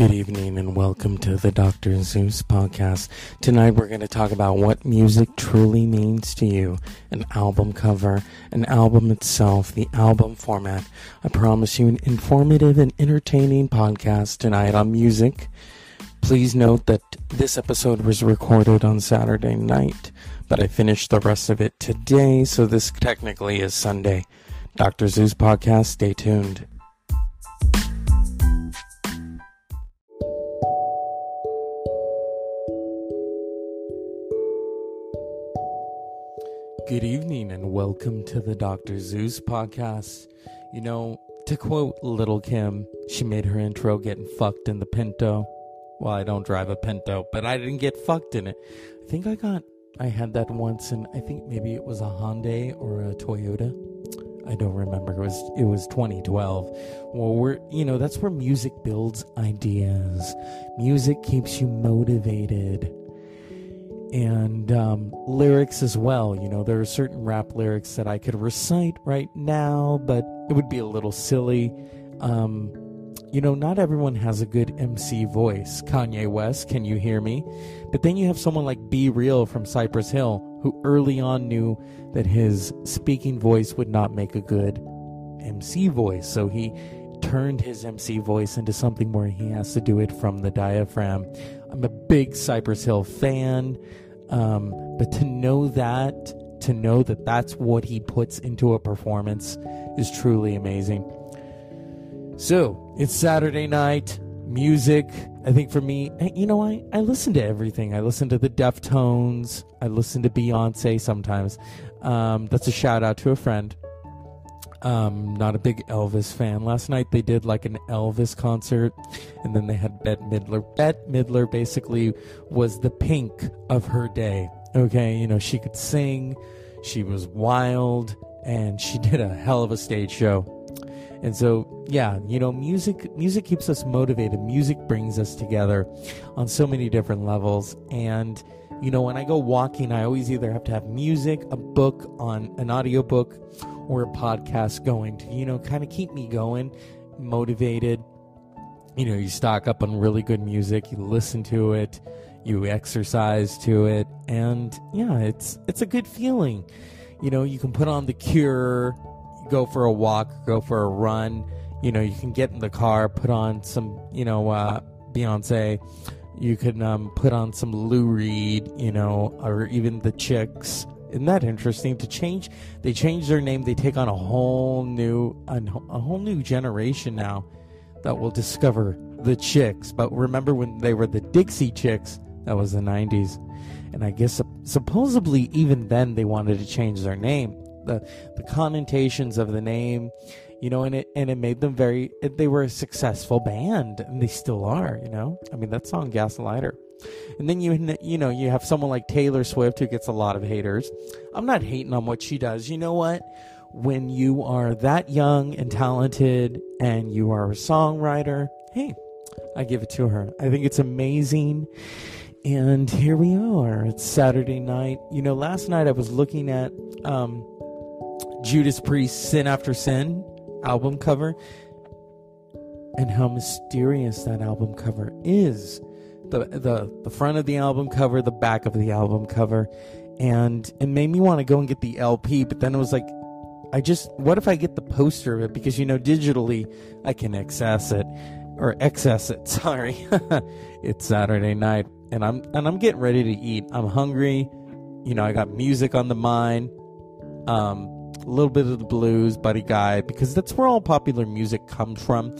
Good evening and welcome to the Dr. Zeus podcast. Tonight we're going to talk about what music truly means to you an album cover, an album itself, the album format. I promise you an informative and entertaining podcast tonight on music. Please note that this episode was recorded on Saturday night, but I finished the rest of it today, so this technically is Sunday. Dr. Zeus podcast, stay tuned. Good evening and welcome to the Dr. Zeus podcast. You know, to quote Little Kim, she made her intro getting fucked in the Pinto. Well, I don't drive a Pinto, but I didn't get fucked in it. I think I got, I had that once, and I think maybe it was a Hyundai or a Toyota. I don't remember. It was it was 2012. Well, we're you know that's where music builds ideas. Music keeps you motivated and um, lyrics as well. You know, there are certain rap lyrics that I could recite right now, but it would be a little silly. Um, you know, not everyone has a good MC voice. Kanye West, can you hear me? But then you have someone like B-Real from Cypress Hill, who early on knew that his speaking voice would not make a good MC voice. So he turned his MC voice into something where he has to do it from the diaphragm. I'm a big Cypress Hill fan, um, but to know that, to know that that's what he puts into a performance is truly amazing. So it's Saturday night, music. I think for me, you know, I, I listen to everything. I listen to the Deftones. I listen to Beyonce sometimes. Um, that's a shout out to a friend. Um, not a big Elvis fan. Last night they did like an Elvis concert, and then they had Bette Midler. Bette Midler basically was the pink of her day. Okay, you know, she could sing, she was wild, and she did a hell of a stage show. And so, yeah, you know, music music keeps us motivated. Music brings us together on so many different levels. And you know, when I go walking, I always either have to have music, a book on an audiobook, or a podcast going to, you know, kind of keep me going, motivated. You know, you stock up on really good music, you listen to it, you exercise to it, and yeah, it's it's a good feeling. You know, you can put on the cure, go for a walk, go for a run. You know, you can get in the car, put on some, you know, uh, Beyonce. You can um, put on some Lou Reed, you know, or even the Chicks isn't that interesting? To change, they change their name. They take on a whole new, a, whole new generation now that will discover the Chicks. But remember when they were the Dixie Chicks? That was the '90s, and I guess supposedly even then they wanted to change their name. The the connotations of the name, you know, and it and it made them very. They were a successful band, and they still are. You know, I mean that song "Gaslighter." And then you you know you have someone like Taylor Swift who gets a lot of haters. I'm not hating on what she does. You know what? When you are that young and talented and you are a songwriter, hey, I give it to her. I think it's amazing. And here we are. It's Saturday night. You know, last night I was looking at um, Judas Priest Sin After Sin album cover and how mysterious that album cover is the the the front of the album cover, the back of the album cover, and it made me want to go and get the LP. But then it was like, I just what if I get the poster of it because you know digitally I can access it or excess it. Sorry, it's Saturday night and I'm and I'm getting ready to eat. I'm hungry. You know, I got music on the mind. Um, a little bit of the blues, Buddy Guy, because that's where all popular music comes from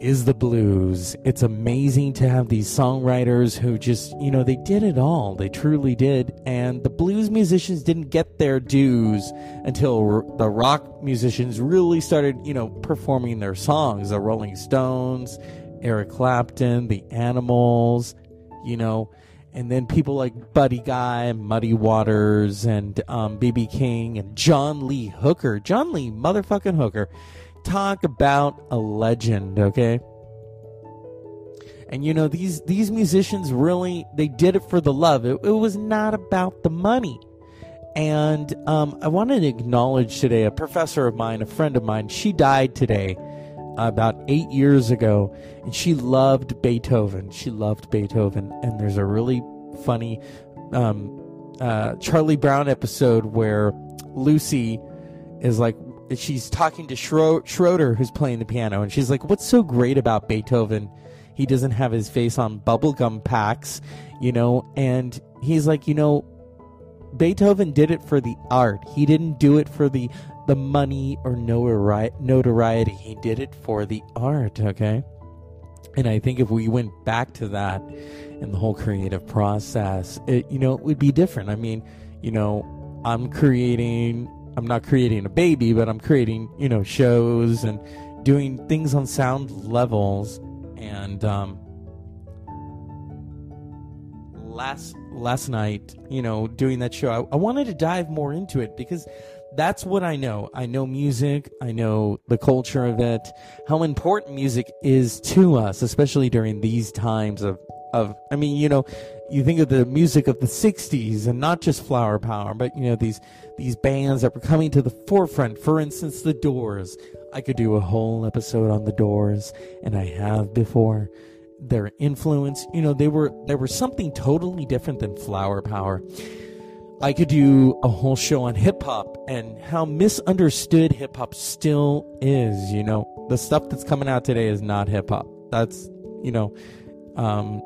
is the blues. It's amazing to have these songwriters who just, you know, they did it all. They truly did. And the blues musicians didn't get their dues until the rock musicians really started, you know, performing their songs. The Rolling Stones, Eric Clapton, the Animals, you know, and then people like Buddy Guy, Muddy Waters, and um, BB King, and John Lee Hooker. John Lee motherfucking Hooker talk about a legend, okay? And you know these these musicians really they did it for the love. It, it was not about the money. And um, I wanted to acknowledge today a professor of mine, a friend of mine. She died today. About eight years ago, and she loved Beethoven. She loved Beethoven, and there's a really funny um, uh, Charlie Brown episode where Lucy is like, she's talking to Schroeder, who's playing the piano, and she's like, "What's so great about Beethoven? He doesn't have his face on bubblegum packs, you know." And he's like, "You know, Beethoven did it for the art. He didn't do it for the the money or notoriety. He did it for the art, okay? And I think if we went back to that in the whole creative process, it you know, it would be different. I mean, you know, I'm creating I'm not creating a baby, but I'm creating, you know, shows and doing things on sound levels and um last last night, you know, doing that show, I, I wanted to dive more into it because that's what I know. I know music, I know the culture of it, how important music is to us, especially during these times of of I mean, you know, you think of the music of the 60s and not just flower power, but you know these these bands that were coming to the forefront. For instance, the Doors. I could do a whole episode on the Doors and I have before their influence. You know, they were they were something totally different than flower power. I could do a whole show on hip hop and how misunderstood hip hop still is. You know, the stuff that's coming out today is not hip hop. That's, you know, um,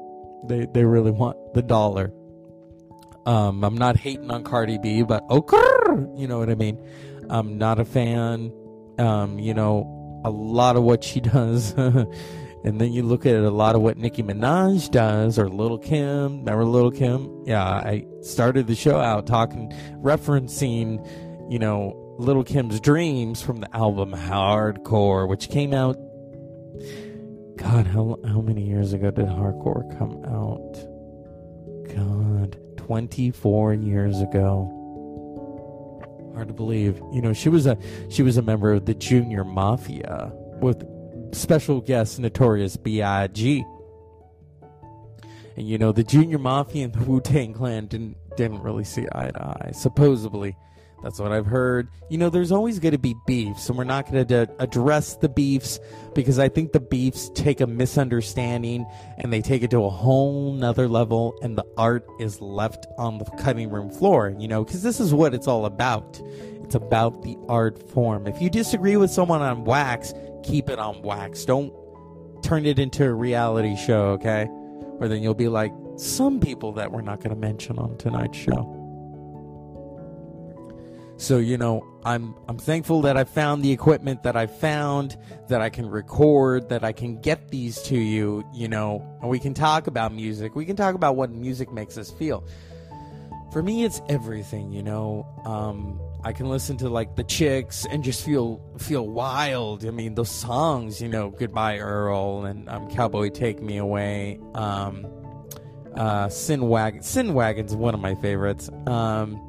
they, they really want the dollar. Um, I'm not hating on Cardi B, but okay, you know what I mean? I'm not a fan. Um, you know, a lot of what she does And then you look at a lot of what Nicki Minaj does or Little Kim. Remember Little Kim? Yeah, I started the show out talking, referencing, you know, Little Kim's Dreams from the album Hardcore, which came out. God, how, how many years ago did Hardcore come out? God, 24 years ago. Hard to believe. You know, she was a she was a member of the Junior Mafia with special guest Notorious B.I.G. And you know, the Junior Mafia and the Wu Tang Clan didn't didn't really see eye to eye. Supposedly, that's what I've heard. You know, there's always going to be beefs, and we're not going to address the beefs because I think the beefs take a misunderstanding and they take it to a whole nother level, and the art is left on the cutting room floor. You know, because this is what it's all about. It's about the art form. If you disagree with someone on wax, keep it on wax. Don't turn it into a reality show, okay? Or then you'll be like some people that we're not going to mention on tonight's show. So, you know, I'm I'm thankful that I found the equipment that I found, that I can record, that I can get these to you, you know, and we can talk about music. We can talk about what music makes us feel. For me, it's everything, you know. Um, I can listen to like the chicks and just feel feel wild. I mean, those songs, you know, Goodbye Earl and um, Cowboy Take Me Away, um, uh, Sin Wagon. Sin Wagon's one of my favorites. Um,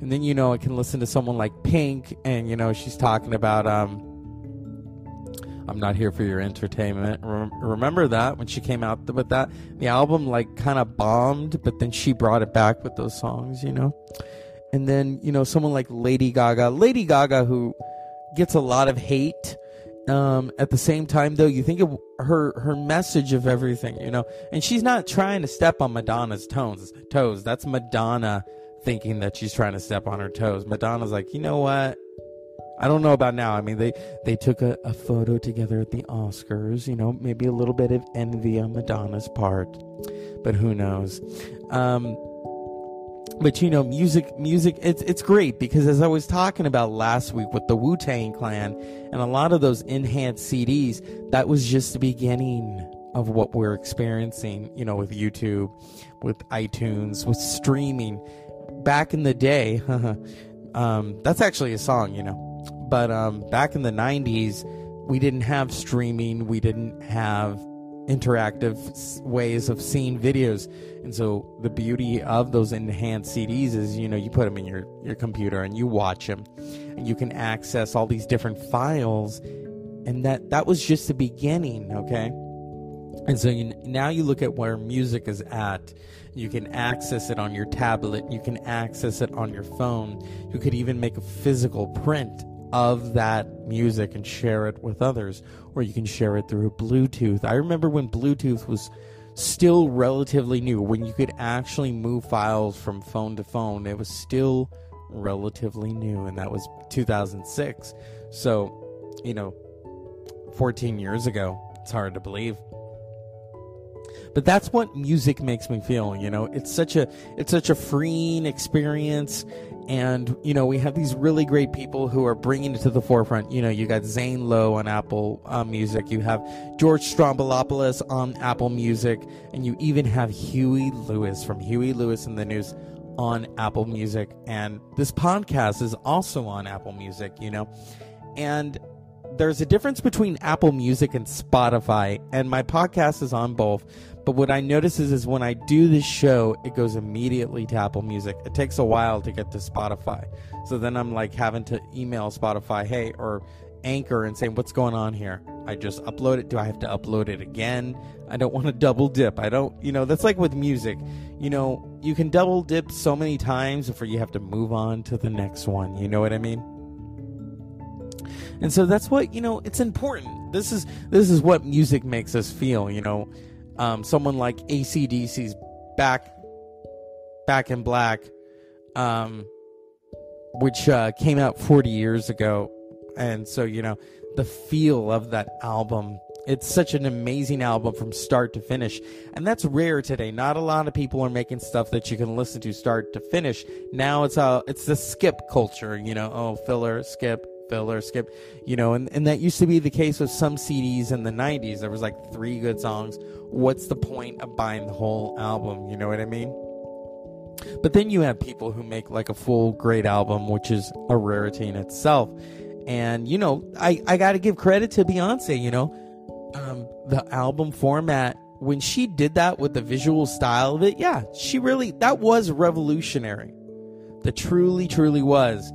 and then you know, I can listen to someone like Pink, and you know, she's talking about um, I'm not here for your entertainment. remember that when she came out with that, the album like kind of bombed, but then she brought it back with those songs, you know. And then, you know, someone like Lady Gaga. Lady Gaga, who gets a lot of hate. Um, at the same time, though, you think of her her message of everything, you know, and she's not trying to step on Madonna's toes. Toes. That's Madonna thinking that she's trying to step on her toes. Madonna's like, you know what? I don't know about now. I mean, they they took a, a photo together at the Oscars. You know, maybe a little bit of envy on Madonna's part, but who knows? Um, but you know, music, music, it's it's great because as I was talking about last week with the Wu Tang Clan and a lot of those enhanced CDs, that was just the beginning of what we're experiencing. You know, with YouTube, with iTunes, with streaming. Back in the day, um, that's actually a song, you know. But um, back in the '90s, we didn't have streaming. We didn't have interactive ways of seeing videos. And so the beauty of those enhanced CDs is, you know, you put them in your, your computer and you watch them and you can access all these different files. And that, that was just the beginning, okay? And so you, now you look at where music is at. You can access it on your tablet. You can access it on your phone. You could even make a physical print of that music and share it with others, or you can share it through Bluetooth. I remember when Bluetooth was still relatively new, when you could actually move files from phone to phone, it was still relatively new, and that was 2006. So, you know, 14 years ago. It's hard to believe. But that's what music makes me feel, you know. It's such a it's such a freeing experience and you know we have these really great people who are bringing it to the forefront. You know you got zane lowe on apple uh, music. You have george stroumboulopoulos on apple music. And you even have huey lewis from huey lewis and the news on apple music. And this podcast is also on apple music you know. And there's a difference between apple music and spotify. And my podcast is on both but what I notice is, is when I do this show, it goes immediately to Apple Music. It takes a while to get to Spotify. So then I'm like having to email Spotify, hey, or Anchor and saying, what's going on here? I just upload it. Do I have to upload it again? I don't want to double dip. I don't, you know, that's like with music. You know, you can double dip so many times before you have to move on to the next one. You know what I mean? And so that's what, you know, it's important. This is this is what music makes us feel, you know um, someone like ACDC's Back Back in Black, um, which uh, came out 40 years ago. And so, you know, the feel of that album, it's such an amazing album from start to finish. And that's rare today. Not a lot of people are making stuff that you can listen to start to finish. Now it's a, it's the skip culture, you know, oh, filler, skip, filler, skip, you know, and, and that used to be the case with some CDs in the 90s. There was like three good songs. What's the point of buying the whole album? You know what I mean? But then you have people who make like a full great album, which is a rarity in itself. And, you know, I, I got to give credit to Beyonce, you know, um, the album format. When she did that with the visual style of it, yeah, she really, that was revolutionary. That truly, truly was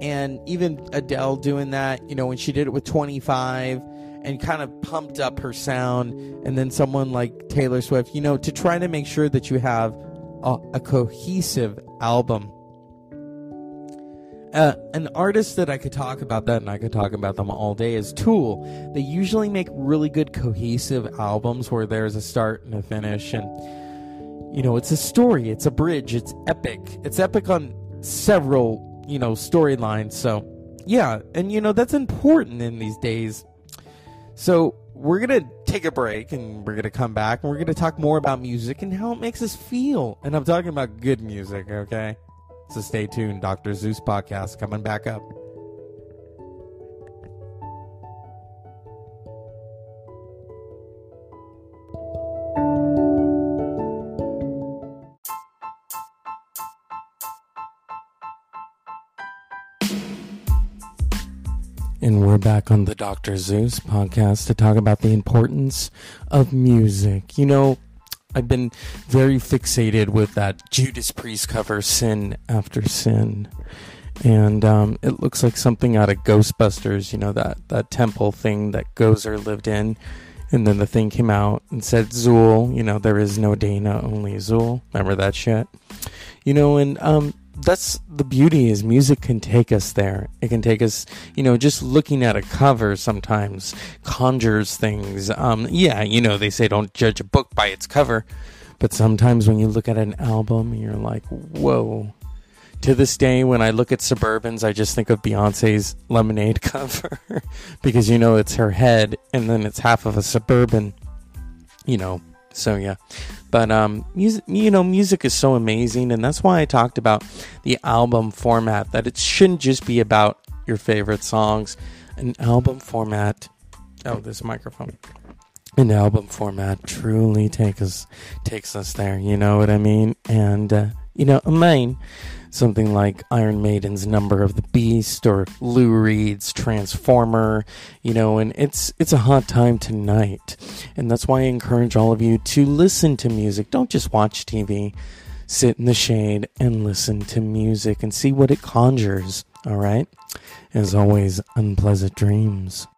and even Adele doing that, you know, when she did it with 25 and kind of pumped up her sound, and then someone like Taylor Swift, you know, to try to make sure that you have a, a cohesive album. Uh, an artist that I could talk about that, and I could talk about them all day, is Tool. They usually make really good cohesive albums where there's a start and a finish, and you know, it's a story, it's a bridge, it's epic. It's epic on several you know, storyline. So, yeah, and you know, that's important in these days. So, we're going to take a break and we're going to come back and we're going to talk more about music and how it makes us feel. And I'm talking about good music, okay? So, stay tuned. Dr. Zeus podcast coming back up. Back on the Dr. Zeus podcast to talk about the importance of music. You know, I've been very fixated with that Judas Priest cover, Sin After Sin. And um, it looks like something out of Ghostbusters, you know, that, that temple thing that Gozer lived in. And then the thing came out and said, Zuul, you know, there is no Dana, only Zuul. Remember that shit? You know, and um, that's the beauty is music can take us there. It can take us, you know, just looking at a cover sometimes conjures things. Um, yeah, you know, they say don't judge a book by its cover, but sometimes when you look at an album, you're like, whoa. To this day, when I look at Suburbans, I just think of Beyonce's Lemonade cover because you know it's her head and then it's half of a Suburban, you know. So yeah, but um, music, you know, music is so amazing, and that's why I talked about the album format. That it shouldn't just be about your favorite songs. An album format. Oh, this microphone. An album format truly takes us takes us there. You know what I mean? And uh, you know, mean something like Iron Maiden's Number of the Beast or Lou Reed's Transformer, you know, and it's it's a hot time tonight. And that's why I encourage all of you to listen to music. Don't just watch TV. Sit in the shade and listen to music and see what it conjures, all right? As always, unpleasant dreams.